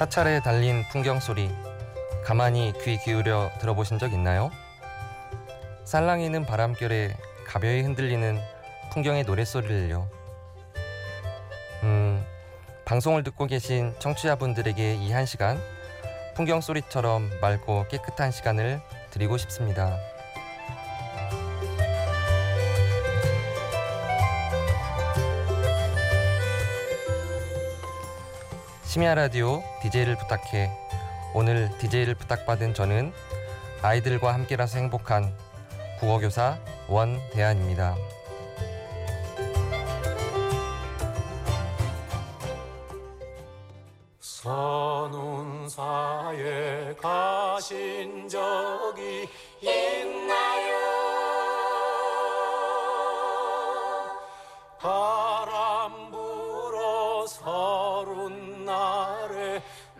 사찰에 달린 풍경 소리 가만히 귀 기울여 들어보신 적 있나요? 살랑이는 바람결에 가벼이 흔들리는 풍경의 노랫소리를요. 음, 방송을 듣고 계신 청취자분들에게 이 한 시간 풍경 소리처럼 맑고 깨끗한 시간을 드리고 싶습니다. 심야 라디오 DJ를 부탁해 오늘 DJ를 부탁받은 저는 아이들과 함께라서 행복한 국어교사 원대한입니다. 선운사에 가신 적이 있나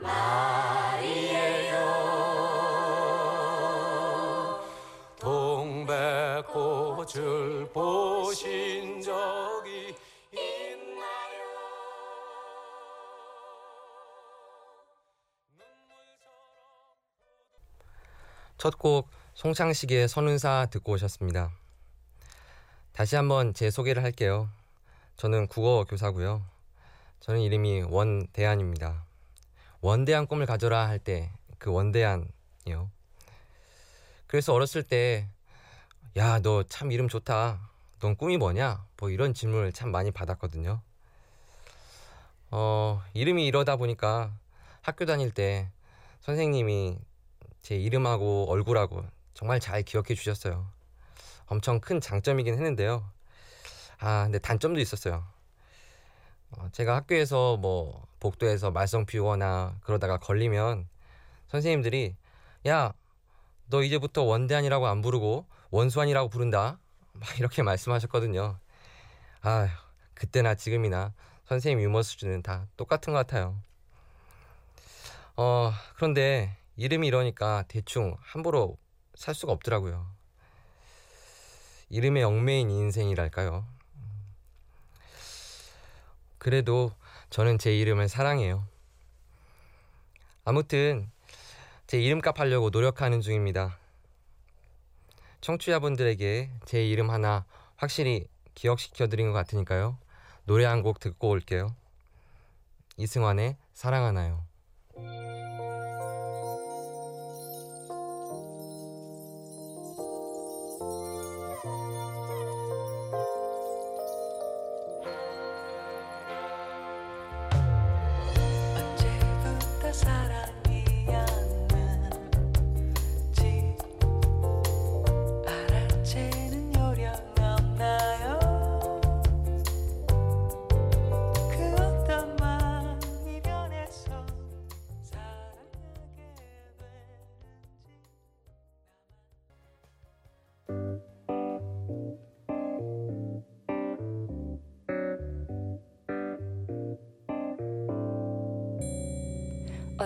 말이에요 동백꽃을 보신 적이 있나요? 첫 곡 송창식의 선운사 듣고 오셨습니다. 다시 한번 제 소개를 할게요. 저는 국어 교사고요. 저는 이름이 원대한입니다. 원대한 꿈을 가져라 할 때 그 원대한이요. 그래서 어렸을 때 야, 너 참 이름 좋다. 넌 꿈이 뭐냐? 뭐 이런 질문을 참 많이 받았거든요. 어, 이름이 이러다 보니까 학교 다닐 때 선생님이 제 이름하고 얼굴하고 정말 잘 기억해 주셨어요. 엄청 큰 장점이긴 했는데요. 아, 근데 단점도 있었어요. 어, 제가 학교에서 뭐 복도에서 말썽 피우거나 그러다가 걸리면 선생님들이 야, 너 이제부터 원대한이라고 안 부르고 원수한이라고 부른다. 막 이렇게 말씀하셨거든요. 아, 그때나 지금이나 선생님 유머 수준은 다 똑같은 것 같아요. 어, 그런데 이름이 이러니까 대충 함부로 살 수가 없더라고요. 이름의 얽매인 인생이랄까요. 그래도 저는 제 이름을 사랑해요. 아무튼 제 이름값 하려고 노력하는 중입니다. 청취자분들에게 제 이름 하나 확실히 기억시켜 드린 것 같으니까요. 노래 한 곡 듣고 올게요. 이승환의 사랑하나요.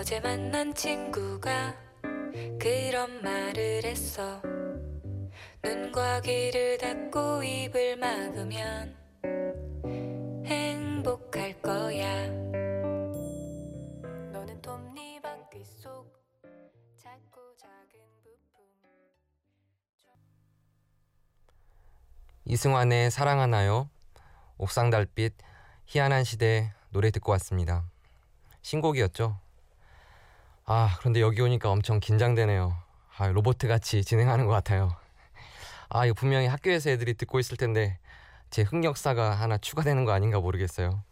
어제 만난 친구가 그런 말을 했어 눈과 귀를 닫고 입을 막으면 행복할 거야 너는 톱니 바퀴 속 작고 작은 부품 이승환의 사랑하나요? 옥상 달빛 희한한 시대 노래 듣고 왔습니다. 신곡이었죠. 아 그런데 여기 오니까 엄청 긴장되네요. 아 로봇 같이 진행하는 것 같아요. 아 이거 분명히 학교에서 애들이 듣고 있을 텐데 제 흑역사가 하나 추가되는 거 아닌가 모르겠어요.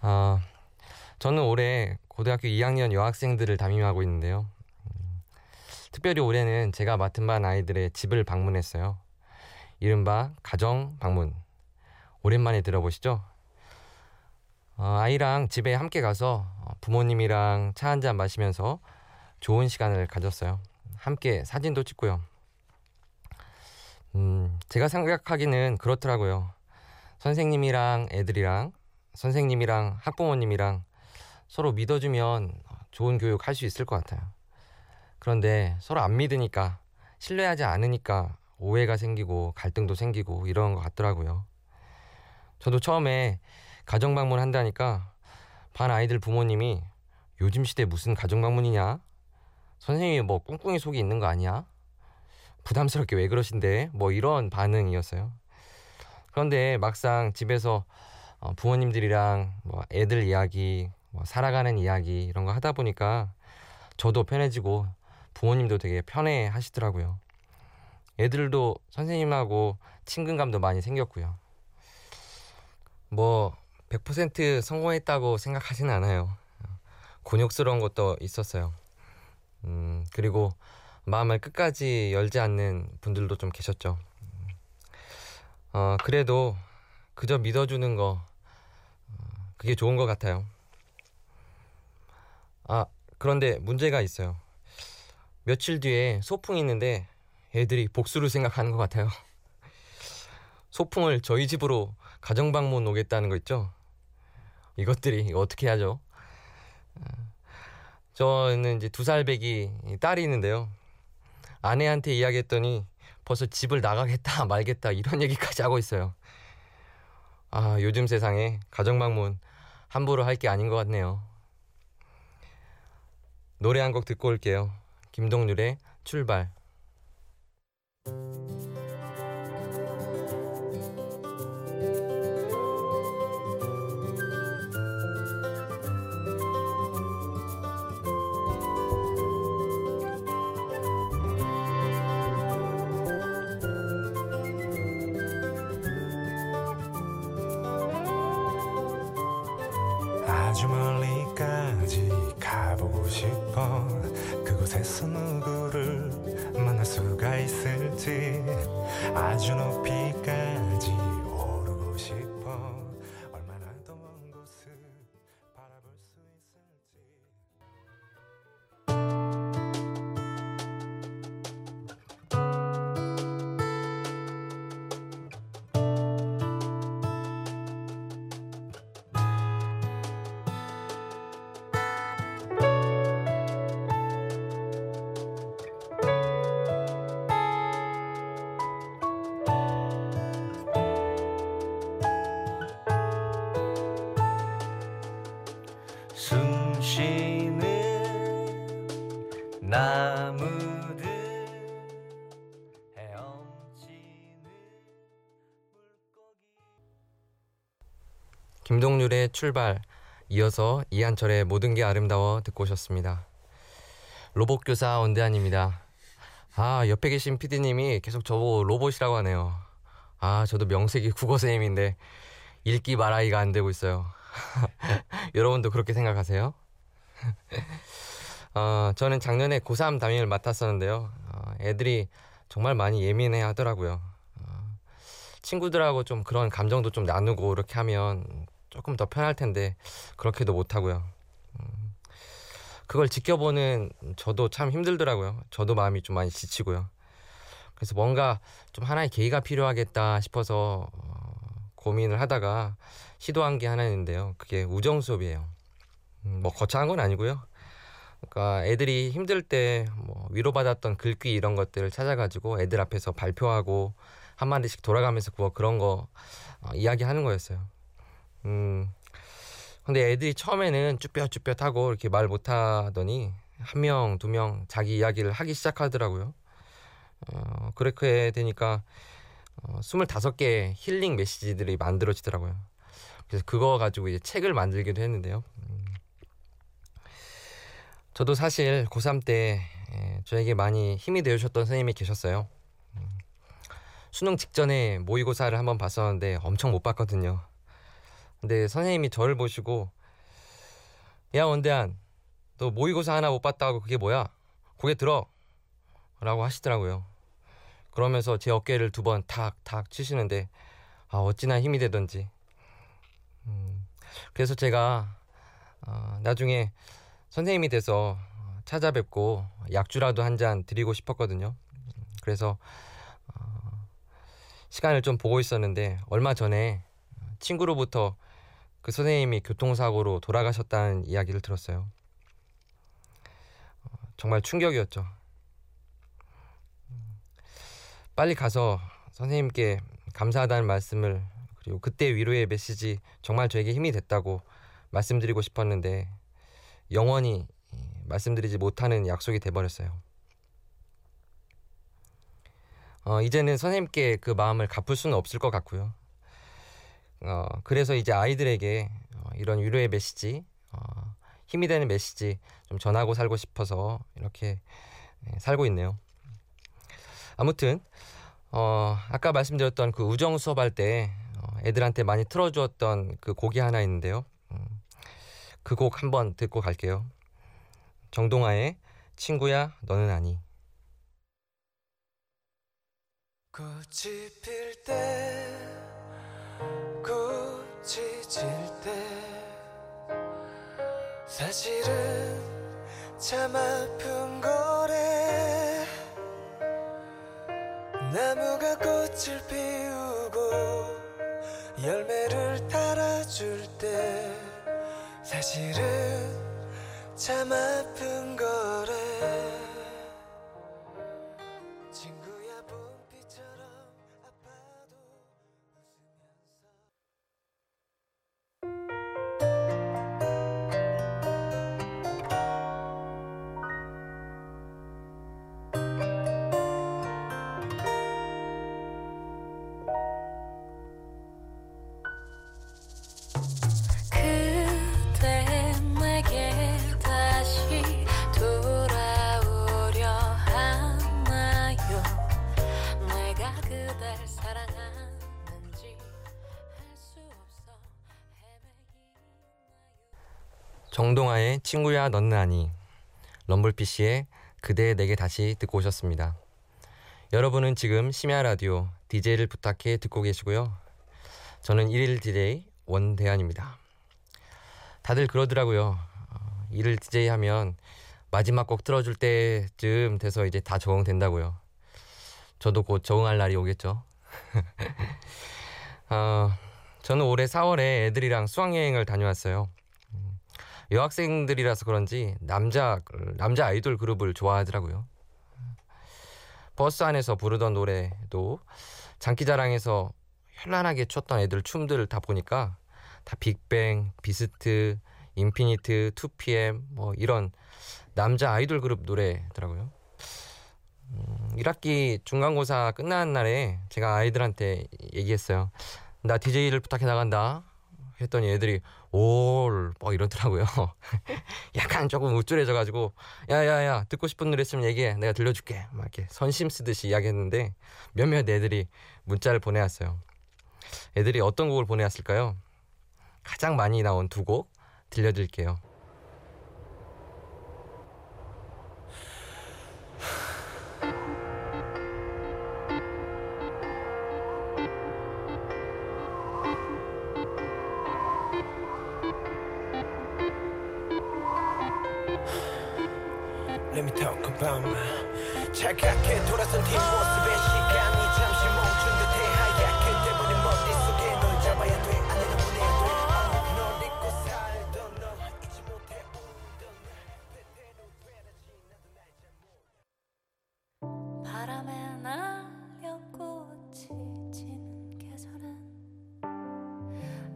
아 저는 올해 고등학교 2학년 여학생들을 담임하고 있는데요. 음, 특별히 올해는 제가 맡은 반 아이들의 집을 방문했어요. 이른바 가정 방문. 오랜만에 들어보시죠? 어, 아이랑 집에 함께 가서 어, 부모님이랑 차 한 잔 마시면서 좋은 시간을 가졌어요. 함께 사진도 찍고요. 음, 제가 생각하기는 그렇더라고요. 선생님이랑 애들이랑 선생님이랑 학부모님이랑 서로 믿어주면 좋은 교육 할 수 있을 것 같아요. 그런데 서로 안 믿으니까 신뢰하지 않으니까 오해가 생기고 갈등도 생기고 이런 것 같더라고요. 저도 처음에 가정 방문 한다니까 반 아이들 부모님이 요즘 시대 무슨 가정 방문이냐? 선생님이 뭐 꿍꿍이 속이 있는 거 아니야? 부담스럽게 왜 그러신데? 뭐 이런 반응이었어요. 그런데 막상 집에서 어, 부모님들이랑 뭐 애들 이야기, 뭐 살아가는 이야기 이런 거 하다 보니까 저도 편해지고 부모님도 되게 편해 하시더라고요. 애들도 선생님하고 친근감도 많이 생겼고요. 뭐 100% 성공했다고 생각하지는 않아요. 곤욕스러운 것도 있었어요. 음, 그리고 마음을 끝까지 열지 않는 분들도 좀 계셨죠. 어, 그래도 그저 믿어주는 거, 어, 그게 좋은 것 같아요. 아, 그런데 문제가 있어요. 며칠 뒤에 소풍이 있는데 애들이 복수를 생각하는 것 같아요. 소풍을 저희 집으로 가정 방문 오겠다는 거 있죠? 이것들이 어떻게 하죠? 저는 이제 두 살배기 딸이 있는데요. 아내한테 이야기했더니 벌써 집을 나가겠다 말겠다 이런 얘기까지 하고 있어요. 아 요즘 세상에 가정 방문 함부로 할 게 아닌 것 같네요. 노래 한 곡 듣고 올게요. 김동률의 출발. 아주 멀리까지 가보고 싶어. 그곳에서 누구를 만날 수가 있을지 아주 높이까지 김동률의 출발 이어서 이한철의 모든 게 아름다워 듣고 오셨습니다. 로봇 교사 원대한입니다. 아 옆에 계신 PD님이 계속 저보고 로봇이라고 하네요. 아 저도 명색이 국어 선생님인데 읽기 말하기가 안 되고 있어요. 여러분도 그렇게 생각하세요? 어, 저는 작년에 고3 담임을 맡았었는데요. 어, 애들이 정말 많이 예민해 하더라고요. 어, 친구들하고 좀 그런 감정도 좀 나누고 이렇게 하면 조금 더 편할 텐데 그렇게도 못 하고요. 음, 그걸 지켜보는 저도 참 힘들더라고요. 저도 마음이 좀 많이 지치고요. 그래서 뭔가 좀 하나의 계기가 필요하겠다 싶어서 어, 고민을 하다가 시도한 게 하나 있는데요. 그게 우정 수업이에요. 음, 뭐 거창한 건 아니고요. 그러니까 애들이 힘들 때 뭐 위로받았던 글귀 이런 것들을 찾아가지고 애들 앞에서 발표하고 한 마디씩 돌아가면서 그거 그런 거 어, 이야기하는 거였어요. 음. 근데 애들이 처음에는 쭈뼛쭈뼛하고 이렇게 말 못하더니 한 명, 두 명 자기 이야기를 하기 시작하더라고요. 어, 그렇게 되니까 어, 25개의 힐링 메시지들이 만들어지더라고요. 그래서 그거 가지고 이제 책을 만들기도 했는데요. 음. 저도 사실 고3 때 예, 저에게 많이 힘이 되어주셨던 선생님이 계셨어요. 음. 수능 직전에 모의고사를 한번 봤었는데 엄청 못 봤거든요. 근데 선생님이 저를 보시고 야 원대한 너 모의고사 하나 못 봤다고 그게 뭐야? 고개 들어 라고 하시더라고요. 그러면서 제 어깨를 두 번 탁탁 치시는데 아 어찌나 힘이 되던지 음, 그래서 제가 어, 나중에 선생님이 돼서 찾아뵙고 약주라도 한 잔 드리고 싶었거든요. 그래서 어, 시간을 좀 보고 있었는데 얼마 전에 친구로부터 그 선생님이 교통사고로 돌아가셨다는 이야기를 들었어요. 어, 정말 충격이었죠. 빨리 가서 선생님께 감사하다는 말씀을 그리고 그때 위로의 메시지 정말 저에게 힘이 됐다고 말씀드리고 싶었는데 영원히 말씀드리지 못하는 약속이 돼버렸어요. 어, 이제는 선생님께 그 마음을 갚을 수는 없을 것 같고요. 어, 그래서 이제 아이들에게 어, 이런 위로의 메시지, 어, 힘이 되는 메시지 좀 전하고 살고 싶어서 이렇게 예, 살고 있네요. 아무튼 어, 아까 말씀드렸던 그 우정 수업할 때 어, 애들한테 많이 틀어주었던 그 곡이 하나 있는데요. 음, 그곡 한번 듣고 갈게요. 정동아의 친구야 너는 아니. 꽃이 필 때, 질 때, 사실은 참 아픈 거래. 나무가 꽃을 피우고 열매를 달아줄 때, 사실은 참 아픈 거래. 정동아의 친구야 너는 아니. 럼블피쉬의 그대 내게 다시 듣고 오셨습니다. 여러분은 지금 심야 라디오 DJ를 부탁해 듣고 계시고요. 저는 일일 DJ 원대한입니다. 다들 그러더라고요. 어, 일일 DJ 하면 마지막 곡 틀어줄 때쯤 돼서 이제 다 적응된다고요. 저도 곧 적응할 날이 오겠죠. 어, 저는 올해 4월에 애들이랑 수학여행을 다녀왔어요. 음, 여학생들이라서 그런지 남자 남자 아이돌 그룹을 좋아하더라고요. 버스 안에서 부르던 노래도 장기자랑에서 현란하게 췄던 애들 춤들을 다 보니까 다 빅뱅, 비스트, 인피니트, 2PM 뭐 이런 남자 아이돌 그룹 노래더라고요. 음, 1학기 중간고사 끝나는 날에 제가 아이들한테 얘기했어요. 나 DJ를 부탁해 나간다. 했더니 애들이 올, 뭐 이러더라고요. 약간 조금 우쭐해져가지고, 야 야 야, 듣고 싶은 노래 있으면 얘기해. 내가 들려줄게. 막 이렇게 선심 쓰듯이 이야기했는데, 몇몇 애들이 문자를 보내왔어요. 애들이 어떤 곡을 보내왔을까요? 가장 많이 나온 두 곡 들려드릴게요. My 차갑게 돌아선 뒷모습에 시간이 잠시 멈춘 듯해 하얗게 돼버린 머릿속에 널 잡아야 돼. 안에는 보내야 돼널 잊고 살던 너 잊지 못해 울던 나 때때로 되라지 나도 날 잘. 바람에 날려 꽃이 지는 계절엔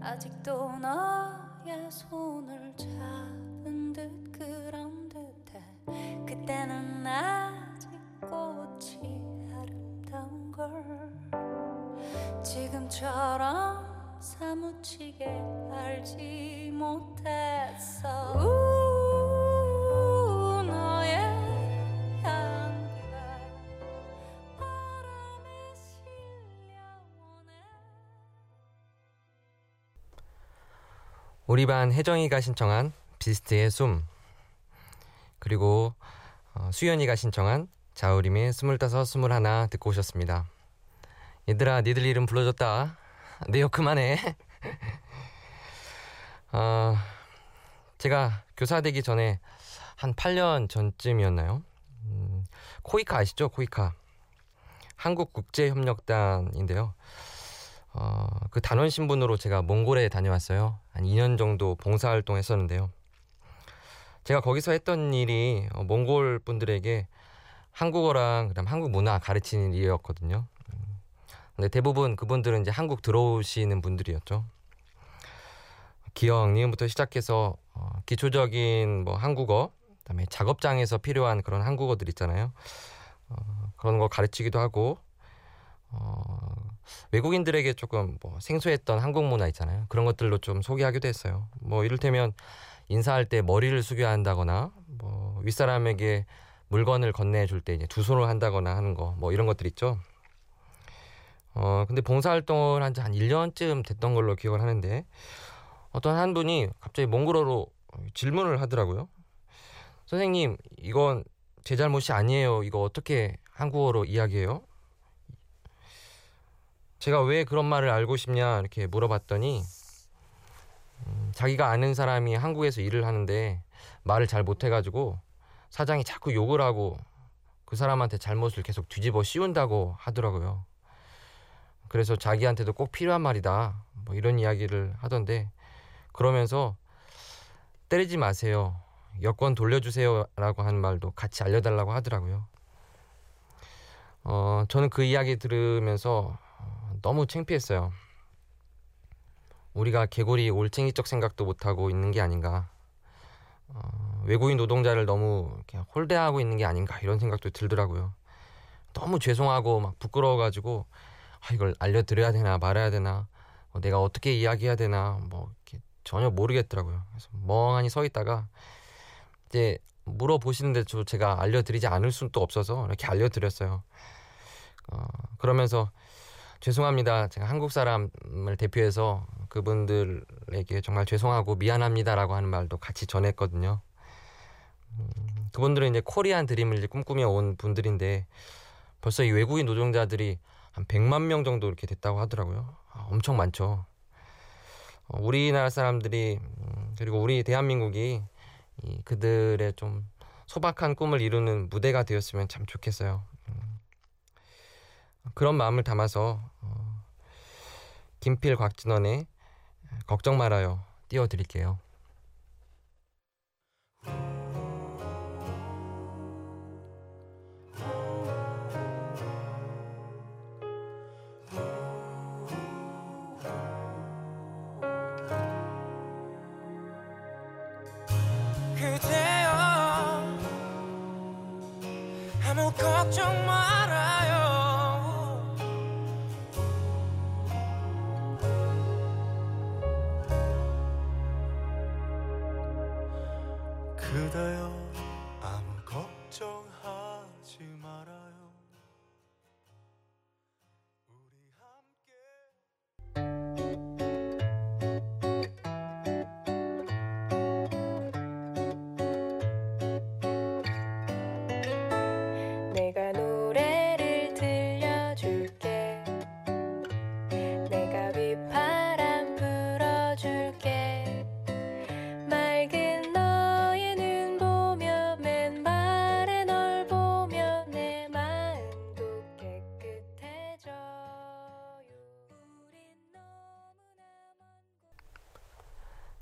아직도 너의 손을 잡 지금처럼 사무치게 알지 못했어 우, 너의 향기가 바람에 실려오네 우리 반 혜정이가 신청한 비스트의 숨 그리고 어, 수연이가 신청한 자우림의 스물다섯 스물하나 듣고 오셨습니다. 얘들아 니들 이름 불러줬다. 내 욕 그만해. 어, 제가 교사 되기 전에 한 8년 전쯤이었나요? 음, 코이카 아시죠? 코이카. 한국국제협력단인데요. 어, 그 단원 신분으로 제가 몽골에 다녀왔어요. 한 2년 정도 봉사활동 했었는데요. 제가 거기서 했던 일이 어, 몽골 분들에게 한국어랑 그다음 한국 문화 가르치는 일이었거든요. 음, 근데 대부분 그분들은 이제 한국 들어오시는 분들이었죠. 기억, 니은부터 시작해서 어, 기초적인 뭐 한국어, 그다음에 작업장에서 필요한 그런 한국어들 있잖아요. 어, 그런 거 가르치기도 하고 어, 외국인들에게 조금 뭐 생소했던 한국 문화 있잖아요. 그런 것들로 좀 소개하기도 했어요. 뭐 이를테면 인사할 때 머리를 숙여야 한다거나 뭐 윗사람에게 물건을 건네줄 때 이제 두 손을 한다거나 하는 거 뭐 이런 것들 있죠. 어 근데 봉사활동을 한한 1년쯤 됐던 걸로 기억을 하는데 어떤 한 분이 갑자기 몽골어로 질문을 하더라고요. 선생님, 이건 제 잘못이 아니에요. 이거 어떻게 한국어로 이야기해요? 제가 왜 그런 말을 알고 싶냐 이렇게 물어봤더니 음, 자기가 아는 사람이 한국에서 일을 하는데 말을 잘 못해가지고 사장이 자꾸 욕을 하고 그 사람한테 잘못을 계속 뒤집어 씌운다고 하더라고요. 그래서 자기한테도 꼭 필요한 말이다. 뭐 이런 이야기를 하던데 그러면서 때리지 마세요. 여권 돌려주세요라고 하는 말도 같이 알려달라고 하더라고요. 어, 저는 그 이야기 들으면서 어, 너무 창피했어요. 우리가 개구리 올챙이적 생각도 못하고 있는 게 아닌가. 어, 외국인 노동자를 너무 홀대하고 있는 게 아닌가 이런 생각도 들더라고요. 너무 죄송하고 막 부끄러워가지고 아, 이걸 알려드려야 되나 말아야 되나 어, 내가 어떻게 이야기해야 되나 뭐 이렇게 전혀 모르겠더라고요. 그래서 멍하니 서 있다가 이제 물어보시는데 저 제가 알려드리지 않을 수는 또 없어서 이렇게 알려드렸어요. 어, 그러면서 죄송합니다. 제가 한국 사람을 대표해서 그분들에게 정말 죄송하고 미안합니다라고 하는 말도 같이 전했거든요. 음, 그분들은 이제 코리안 드림을 꿈꾸며 온 분들인데 벌써 이 외국인 노동자들이 한 100만 명 정도 이렇게 됐다고 하더라고요. 아, 엄청 많죠. 어, 우리나라 사람들이 음, 그리고 우리 대한민국이 이 그들의 좀 소박한 꿈을 이루는 무대가 되었으면 참 좋겠어요. 음, 그런 마음을 담아서 어, 김필 곽진원의 걱정 말아요 띄워드릴게요. 아무 걱정 말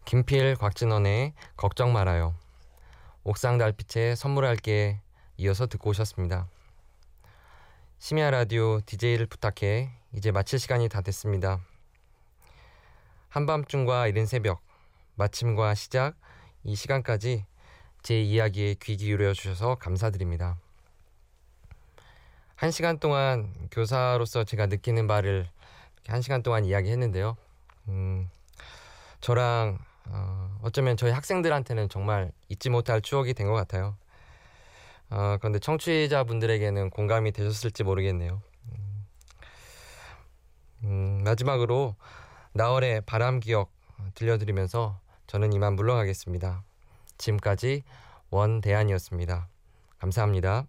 김필 곽진원의 걱정 말아요. 옥상 달빛에 선물할게 이어서 듣고 오셨습니다. 심야 라디오 DJ를 부탁해 이제 마칠 시간이 다 됐습니다. 한밤중과 이른 새벽 마침과 시작 이 시간까지 제 이야기에 귀 기울여 주셔서 감사드립니다. 한 시간 동안 교사로서 제가 느끼는 바를 한 시간 동안 이야기했는데요. 음, 저랑 어, 어쩌면 저희 학생들한테는 정말 잊지 못할 추억이 된 것 같아요. 어, 그런데 청취자분들에게는 공감이 되셨을지 모르겠네요. 음, 음, 마지막으로 나월의 바람 기억 들려드리면서 저는 이만 물러가겠습니다. 지금까지 원대한이었습니다. 감사합니다.